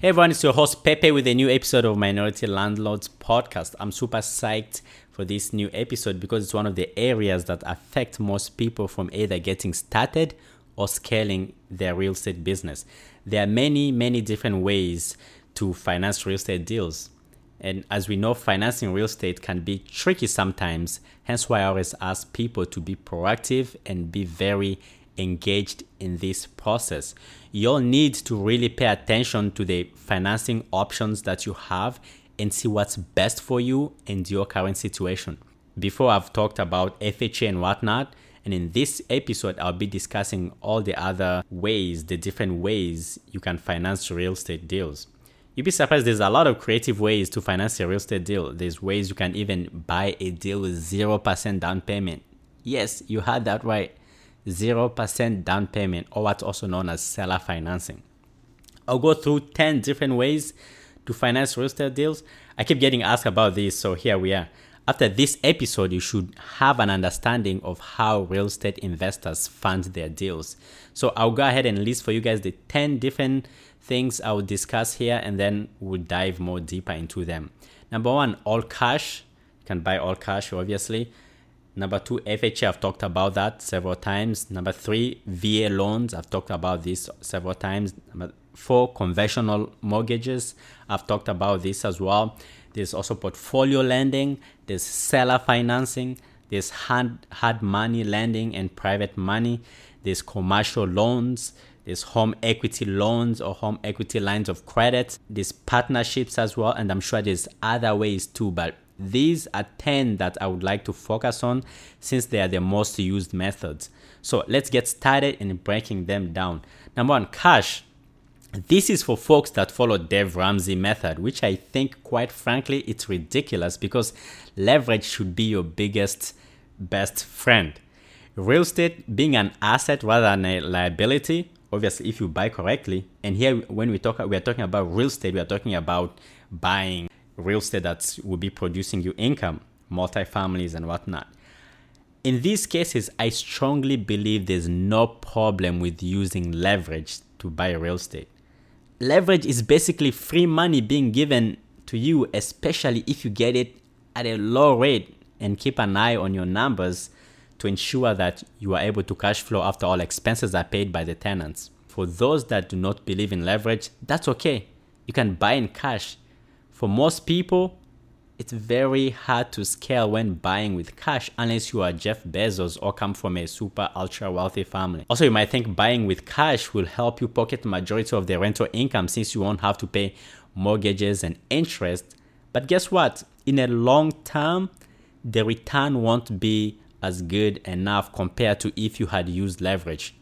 Hey everyone, it's your host Pepe with a new episode of Minority Landlords podcast. I'm super psyched for this new episode because it's one of the areas that affect most people from either getting started or scaling their real estate business. There are many, many different ways to finance real estate deals. And as we know, financing real estate can be tricky sometimes. Hence, why I always ask people to be proactive and be very engaged in this process. You'll need to really pay attention to the financing options that you have and see what's best for you and your current situation. Before I've talked about FHA and whatnot, and in this episode, I'll be discussing all the other ways, the different ways you can finance real estate deals. You'd be surprised, there's a lot of creative ways to finance a real estate deal. There's ways you can even buy a deal with 0% down payment. Yes, you heard that right. 0% down payment, or what's also known as seller financing. I'll go through 10 different ways to finance real estate deals. I keep getting asked about this, so here we are. After this episode, you should have an understanding of how real estate investors fund their deals. So I'll go ahead and list for you guys the 10 different things I will discuss here, and then we'll dive more deeper into them. Number one, all cash. You can buy all cash, obviously. Number two, FHA, I've talked about that several times. Number three, VA loans, I've talked about this several times. Number four, conventional mortgages, I've talked about this as well. There's also portfolio lending, there's seller financing, there's hard, hard money lending and private money, there's commercial loans, there's home equity loans or home equity lines of credit, there's partnerships as well, and I'm sure there's other ways too, but these are 10 that I would like to focus on since they are the most used methods. So let's get started in breaking them down. Number one, cash. This is for folks that follow Dave Ramsey method, which I think, quite frankly, it's ridiculous because leverage should be your biggest, best friend. Real estate being an asset rather than a liability, obviously, if you buy correctly. And here, when we talk, we are talking about real estate, we are talking about buying real estate that will be producing you income, multi-families and whatnot. In these cases, I strongly believe there's no problem with using leverage to buy real estate. Leverage is basically free money being given to you, especially if you get it at a low rate and keep an eye on your numbers to ensure that you are able to cash flow after all expenses are paid by the tenants. For those that do not believe in leverage, that's okay. You can buy in cash for most people, it's very hard to scale when buying with cash unless you are Jeff Bezos or come from a super ultra wealthy family. Also, you might think buying with cash will help you pocket the majority of the rental income since you won't have to pay mortgages and interest. But guess what? In a long term, the return won't be as good enough compared to if you had used leverage.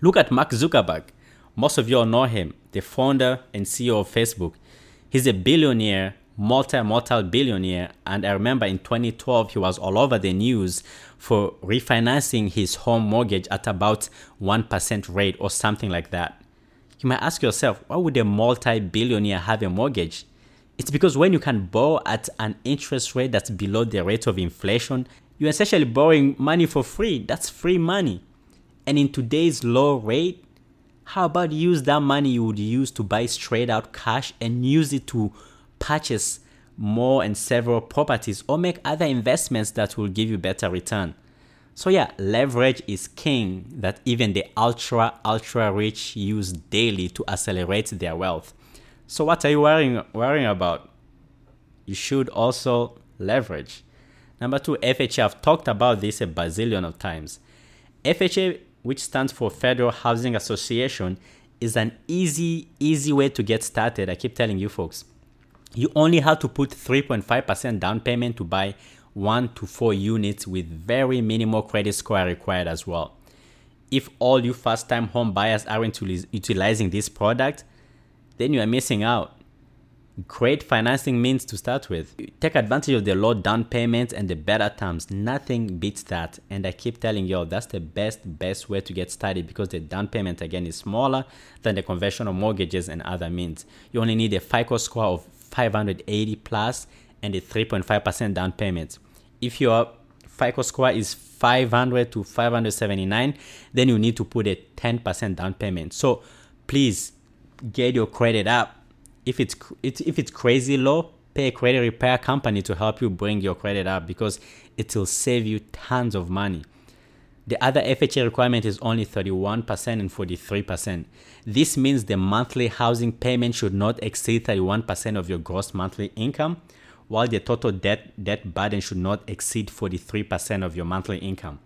Look at Mark Zuckerberg. Most of you all know him, the founder and CEO of Facebook. He's a billionaire, multi multi billionaire. And I remember in 2012, he was all over the news for refinancing his home mortgage at about 1% rate or something like that. You might ask yourself, why would a multi billionaire have a mortgage? It's because when you can borrow at an interest rate that's below the rate of inflation, you're essentially borrowing money for free. That's free money. And in today's low rate, how about use that money you would use to buy straight out cash and use it to purchase more and several properties or make other investments that will give you better return. So yeah, leverage is king that even the ultra ultra rich use daily to accelerate their wealth. So what are you worrying worrying about? You should also leverage. Number 2, FHA. I've talked about this a bazillion of times. FHA which stands for Federal Housing Association, is an easy, easy way to get started. I keep telling you folks. You only have to put 3.5% down payment to buy one to four units with very minimal credit score required as well. if all you first time home buyers aren't utilizing this product, then you are missing out. Great financing means to start with. Take advantage of the low down payments and the better terms. Nothing beats that. And I keep telling you, that's the best, best way to get started because the down payment again is smaller than the conventional mortgages and other means. You only need a FICO score of 580 plus and a 3.5% down payment. If your FICO score is 500 to 579, then you need to put a 10% down payment. So please get your credit up if it's if it's crazy low, pay a credit repair company to help you bring your credit up because it will save you tons of money. The other FHA requirement is only 31% and 43%. This means the monthly housing payment should not exceed 31% of your gross monthly income, while the total debt debt burden should not exceed 43% of your monthly income.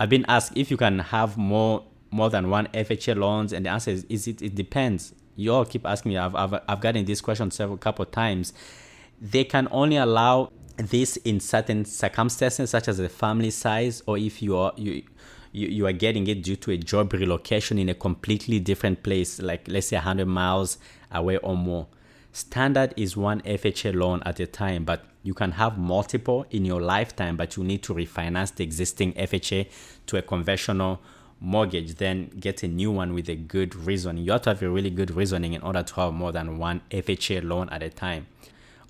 I've been asked if you can have more more than one FHA loans, and the answer is, is it, it depends you all keep asking me. I've, I've, I've gotten this question several couple of times. They can only allow this in certain circumstances, such as the family size, or if you are you, you, you are getting it due to a job relocation in a completely different place, like let's say 100 miles away or more. Standard is one FHA loan at a time, but you can have multiple in your lifetime, but you need to refinance the existing FHA to a conventional mortgage, then get a new one with a good reason You have to have a really good reasoning in order to have more than one FHA loan at a time.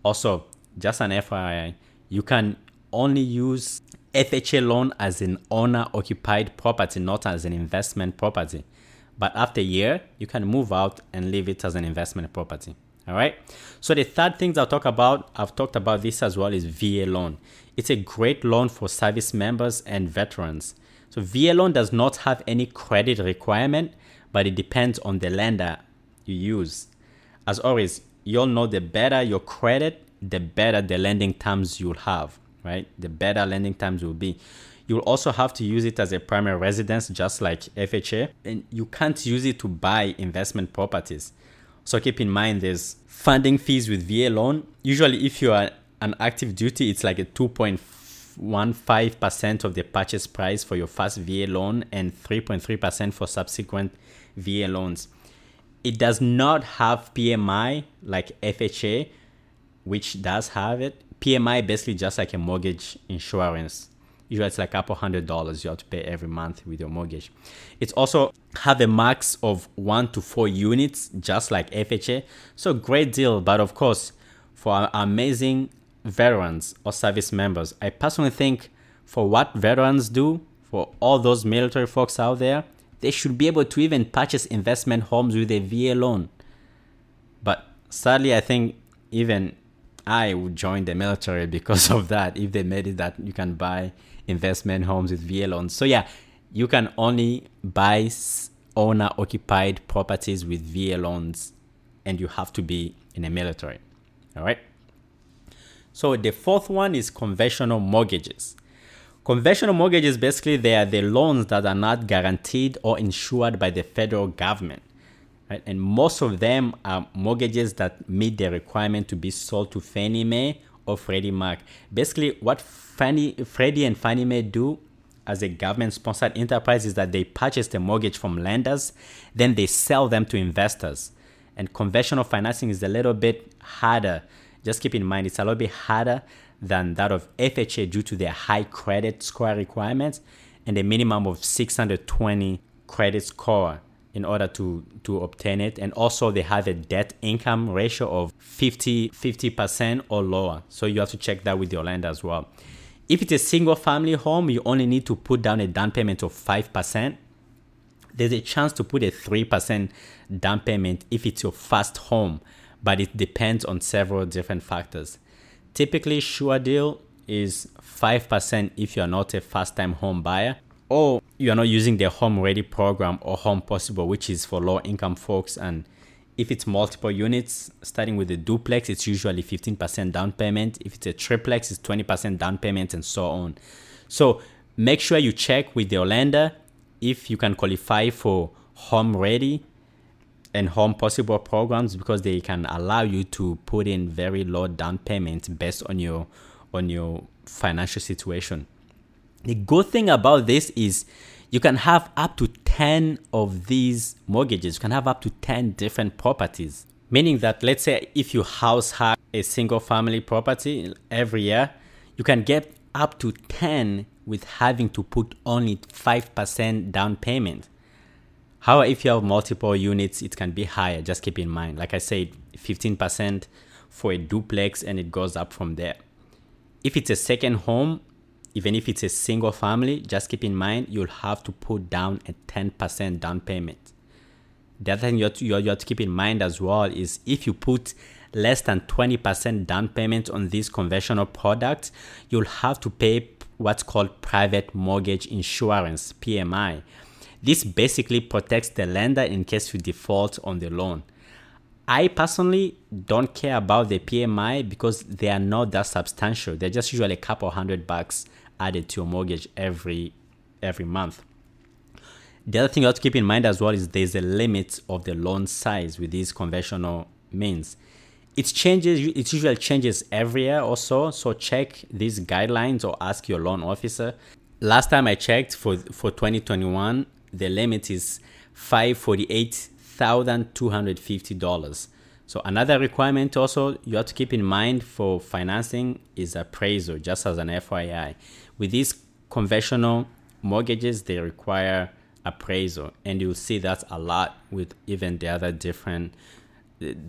Also, just an FYI, you can only use FHA loan as an owner occupied property, not as an investment property. But after a year, you can move out and leave it as an investment property. All right. So the third things I'll talk about, I've talked about this as well, is VA loan. It's a great loan for service members and veterans. So VA loan does not have any credit requirement, but it depends on the lender you use. As always, you'll know the better your credit, the better the lending terms you'll have, right? The better lending terms will be. You'll also have to use it as a primary residence, just like FHA, and you can't use it to buy investment properties. So keep in mind there's funding fees with VA loan. Usually, if you are an active duty, it's like a 2.5 1.5% of the purchase price for your first VA loan and 3.3% for subsequent VA loans. It does not have PMI like FHA, which does have it. PMI basically just like a mortgage insurance. Usually it's like a couple hundred dollars you have to pay every month with your mortgage. It's also have a max of one to four units, just like FHA. So great deal, but of course, for amazing veterans or service members. I personally think for what veterans do, for all those military folks out there, they should be able to even purchase investment homes with a VA loan. But sadly, I think even I would join the military because of that if they made it that you can buy investment homes with VA loans. So, yeah, you can only buy owner occupied properties with VA loans and you have to be in the military. All right. So the fourth one is conventional mortgages. Conventional mortgages basically they are the loans that are not guaranteed or insured by the federal government. Right? And most of them are mortgages that meet the requirement to be sold to Fannie Mae or Freddie Mac. Basically, what Fannie, Freddie and Fannie Mae do as a government sponsored enterprise is that they purchase the mortgage from lenders, then they sell them to investors. And conventional financing is a little bit harder just keep in mind it's a little bit harder than that of FHA due to their high credit score requirements and a minimum of 620 credit score in order to, to obtain it. And also they have a debt income ratio of 50, 50% or lower. So you have to check that with your lender as well. If it's a single family home, you only need to put down a down payment of 5%. There's a chance to put a 3% down payment if it's your first home but it depends on several different factors. Typically, Sure Deal is 5% if you're not a first time home buyer or you're not using the Home Ready program or Home Possible, which is for low income folks. And if it's multiple units, starting with a duplex, it's usually 15% down payment. If it's a triplex, it's 20% down payment and so on. So make sure you check with your lender if you can qualify for Home Ready and home possible programs because they can allow you to put in very low down payment based on your on your financial situation. The good thing about this is you can have up to 10 of these mortgages. You can have up to 10 different properties. Meaning that, let's say, if you house hack a single family property every year, you can get up to 10 with having to put only 5% down payment. However, if you have multiple units, it can be higher. Just keep in mind, like I said, 15% for a duplex and it goes up from there. If it's a second home, even if it's a single family, just keep in mind you'll have to put down a 10% down payment. The other thing you have, to, you have to keep in mind as well is if you put less than 20% down payment on these conventional products, you'll have to pay what's called private mortgage insurance, PMI. This basically protects the lender in case you default on the loan. I personally don't care about the PMI because they are not that substantial. They're just usually a couple hundred bucks added to your mortgage every every month. The other thing you have to keep in mind as well is there's a limit of the loan size with these conventional means. It changes. It usually changes every year or so. So check these guidelines or ask your loan officer. Last time I checked for for 2021, the limit is five forty eight thousand two hundred fifty dollars. So another requirement also you have to keep in mind for financing is appraisal, just as an FYI. With these conventional mortgages, they require appraisal, and you'll see that a lot with even the other different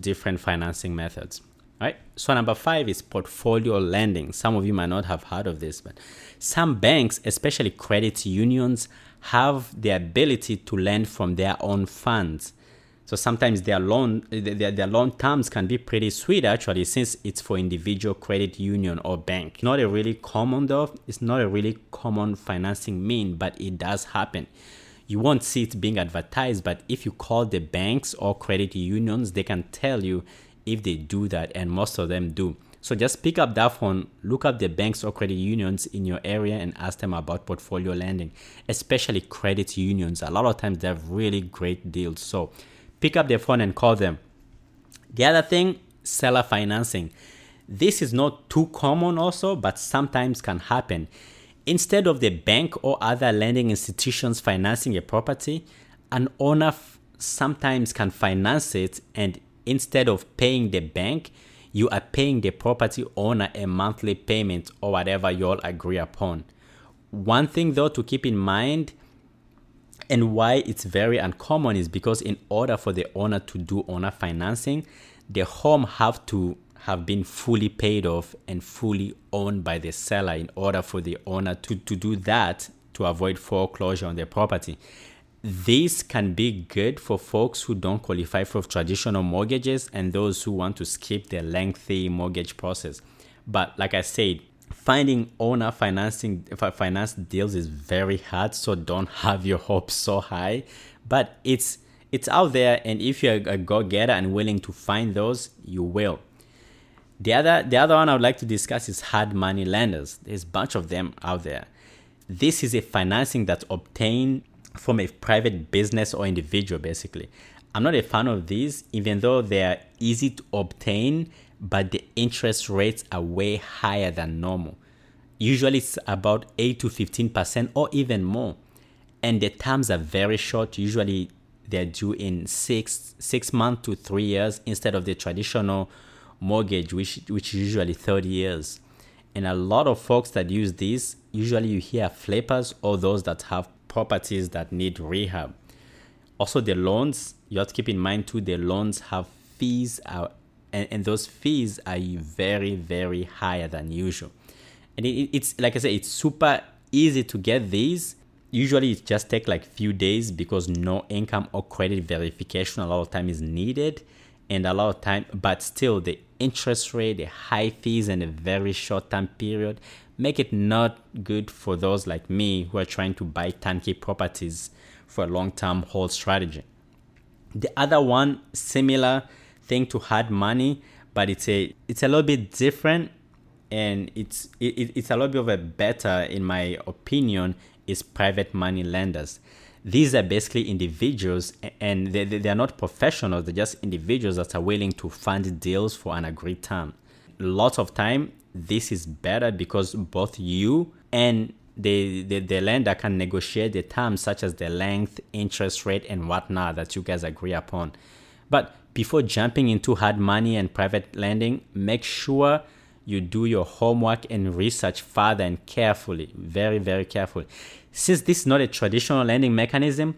different financing methods. Right. So number five is portfolio lending. Some of you might not have heard of this, but some banks, especially credit unions, have the ability to lend from their own funds. So sometimes their loan their, their loan terms can be pretty sweet actually since it's for individual credit union or bank. Not a really common though. It's not a really common financing mean, but it does happen. You won't see it being advertised, but if you call the banks or credit unions, they can tell you if they do that, and most of them do. So just pick up that phone, look up the banks or credit unions in your area and ask them about portfolio lending, especially credit unions. A lot of times they have really great deals. So pick up the phone and call them. The other thing, seller financing. This is not too common also, but sometimes can happen. Instead of the bank or other lending institutions financing a property, an owner f- sometimes can finance it and instead of paying the bank, you are paying the property owner a monthly payment or whatever you all agree upon. One thing though to keep in mind and why it's very uncommon is because in order for the owner to do owner financing, the home have to have been fully paid off and fully owned by the seller in order for the owner to, to do that to avoid foreclosure on their property. This can be good for folks who don't qualify for traditional mortgages and those who want to skip the lengthy mortgage process. But like I said, finding owner financing finance deals is very hard so don't have your hopes so high. But it's it's out there and if you're a go-getter and willing to find those you will. The other the other one i would like to discuss is hard money lenders. There's a bunch of them out there. This is a financing that's obtained from a private business or individual basically i'm not a fan of these even though they're easy to obtain but the interest rates are way higher than normal. Usually it's about 8 to 15% or even more. And the terms are very short. Usually they're due in six six months to three years instead of the traditional mortgage, which which is usually 30 years. And a lot of folks that use these, usually you hear flippers or those that have properties that need rehab. Also, the loans, you have to keep in mind too, the loans have fees are and, and those fees are very very higher than usual. And it, it's like i said it's super easy to get these. Usually it just take like few days because no income or credit verification a lot of time is needed and a lot of time but still the interest rate the high fees and a very short time period make it not good for those like me who are trying to buy turnkey properties for a long term hold strategy the other one similar thing to hard money, but it's a it's a little bit different, and it's it, it's a little bit of a better, in my opinion, is private money lenders. These are basically individuals, and they, they are not professionals. They're just individuals that are willing to fund deals for an agreed term. Lots of time, this is better because both you and the, the, the lender can negotiate the terms such as the length, interest rate, and whatnot that you guys agree upon. But before jumping into hard money and private lending, make sure you do your homework and research further and carefully, very, very carefully. Since this is not a traditional lending mechanism,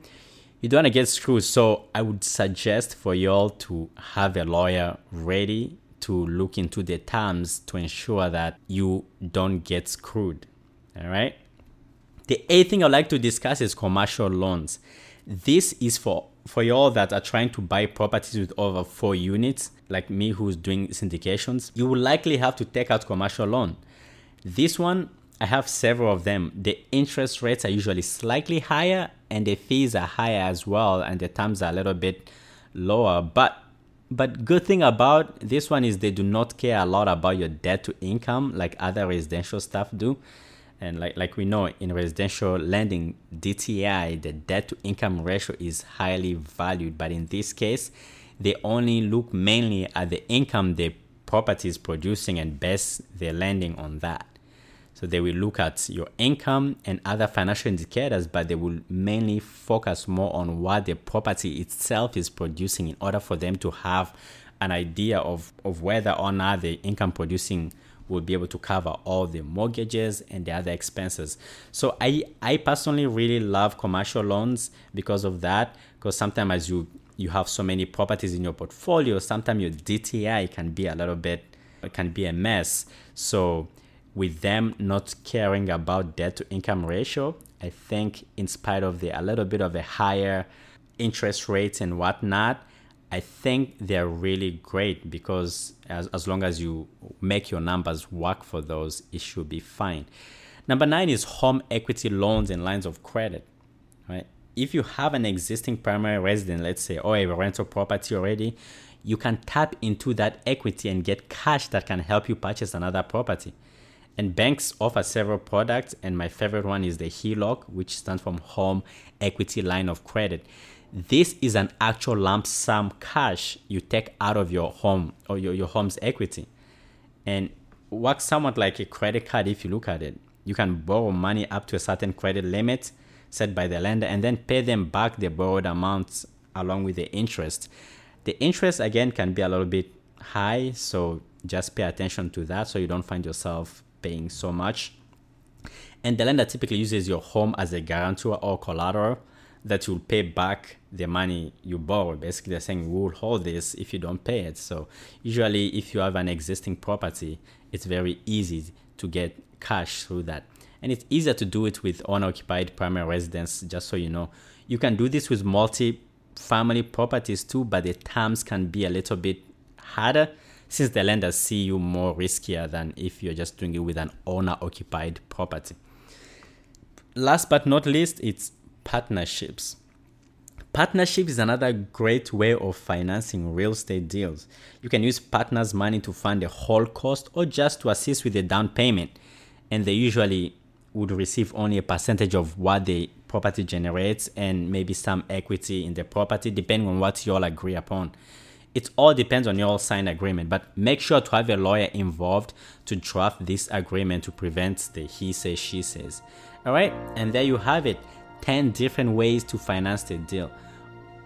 you don't want to get screwed. So I would suggest for y'all to have a lawyer ready to look into the terms to ensure that you don't get screwed. All right. The eighth thing I'd like to discuss is commercial loans. This is for for y'all that are trying to buy properties with over four units, like me who's doing syndications, you will likely have to take out commercial loan. This one, I have several of them. The interest rates are usually slightly higher and the fees are higher as well, and the terms are a little bit lower. But but good thing about this one is they do not care a lot about your debt to income like other residential stuff do and like like we know in residential lending dti the debt to income ratio is highly valued but in this case they only look mainly at the income the property is producing and base their lending on that so they will look at your income and other financial indicators, but they will mainly focus more on what the property itself is producing in order for them to have an idea of, of whether or not the income producing will be able to cover all the mortgages and the other expenses. So I I personally really love commercial loans because of that. Because sometimes as you you have so many properties in your portfolio, sometimes your DTI can be a little bit can be a mess. So with them not caring about debt to income ratio, I think in spite of the a little bit of a higher interest rates and whatnot, I think they're really great because as, as long as you make your numbers work for those, it should be fine. Number nine is home equity loans and lines of credit. Right? If you have an existing primary residence, let's say, or a rental property already, you can tap into that equity and get cash that can help you purchase another property. And banks offer several products, and my favorite one is the HELOC, which stands for Home Equity Line of Credit. This is an actual lump sum cash you take out of your home or your, your home's equity. And works somewhat like a credit card if you look at it. You can borrow money up to a certain credit limit set by the lender and then pay them back the borrowed amounts along with the interest. The interest again can be a little bit high, so just pay attention to that so you don't find yourself paying so much. And the lender typically uses your home as a guarantor or collateral that you'll pay back the money you borrow. Basically, they're saying we'll hold this if you don't pay it. So, usually, if you have an existing property, it's very easy to get cash through that. And it's easier to do it with unoccupied primary residence, just so you know. You can do this with multi family properties too, but the terms can be a little bit harder since the lenders see you more riskier than if you're just doing it with an owner occupied property. Last but not least, it's partnerships. Partnership is another great way of financing real estate deals. You can use partners' money to fund the whole cost or just to assist with the down payment, and they usually would receive only a percentage of what the property generates and maybe some equity in the property, depending on what you all agree upon it all depends on your signed agreement, but make sure to have a lawyer involved to draft this agreement to prevent the he says, she says. All right, and there you have it 10 different ways to finance the deal.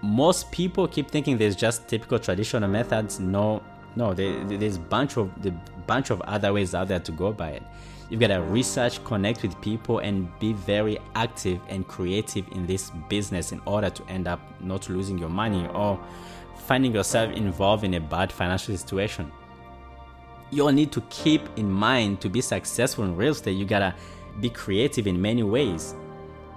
Most people keep thinking there's just typical traditional methods. No, no, there, there's bunch of the bunch of other ways out there to go by it. You've got to research, connect with people, and be very active and creative in this business in order to end up not losing your money or finding yourself involved in a bad financial situation. You'll need to keep in mind to be successful in real estate, you gotta be creative in many ways.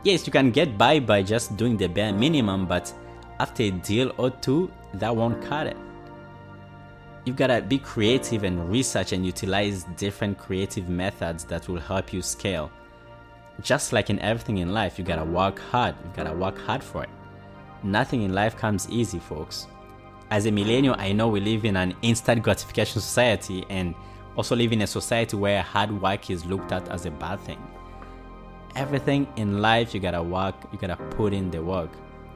Yes, you can get by by just doing the bare minimum, but after a deal or two, that won't cut it. You've gotta be creative and research and utilize different creative methods that will help you scale. Just like in everything in life, you gotta work hard. You gotta work hard for it. Nothing in life comes easy, folks as a millennial, I know we live in an instant gratification society and also live in a society where hard work is looked at as a bad thing. Everything in life, you gotta work, you gotta put in the work.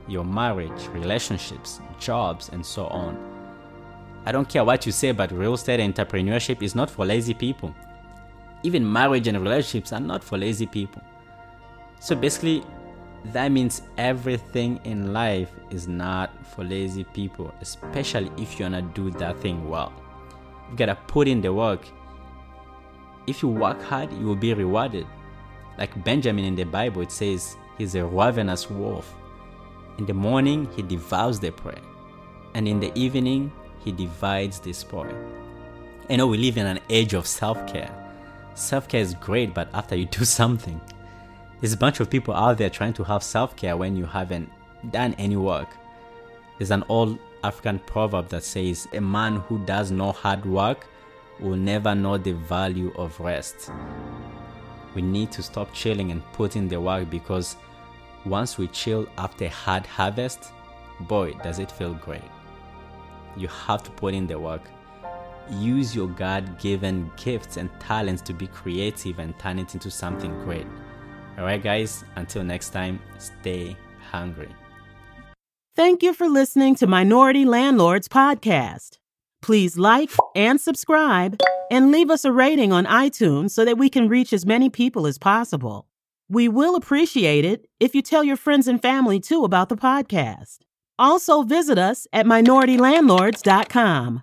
Your marriage, relationships, jobs, and so on. I don't care what you say, but real estate entrepreneurship is not for lazy people. Even marriage and relationships are not for lazy people. So basically, that means everything in life is not for lazy people, especially if you wanna do that thing well. You gotta put in the work. If you work hard, you will be rewarded. Like Benjamin in the Bible, it says he's a ravenous wolf. In the morning, he devours the prey, and in the evening, he divides the spoil. I know we live in an age of self care. Self care is great, but after you do something, there's a bunch of people out there trying to have self care when you haven't done any work. There's an old African proverb that says, A man who does no hard work will never know the value of rest. We need to stop chilling and put in the work because once we chill after hard harvest, boy, does it feel great. You have to put in the work. Use your God given gifts and talents to be creative and turn it into something great. Alright, guys, until next time, stay hungry. Thank you for listening to Minority Landlords Podcast. Please like and subscribe and leave us a rating on iTunes so that we can reach as many people as possible. We will appreciate it if you tell your friends and family too about the podcast. Also, visit us at minoritylandlords.com.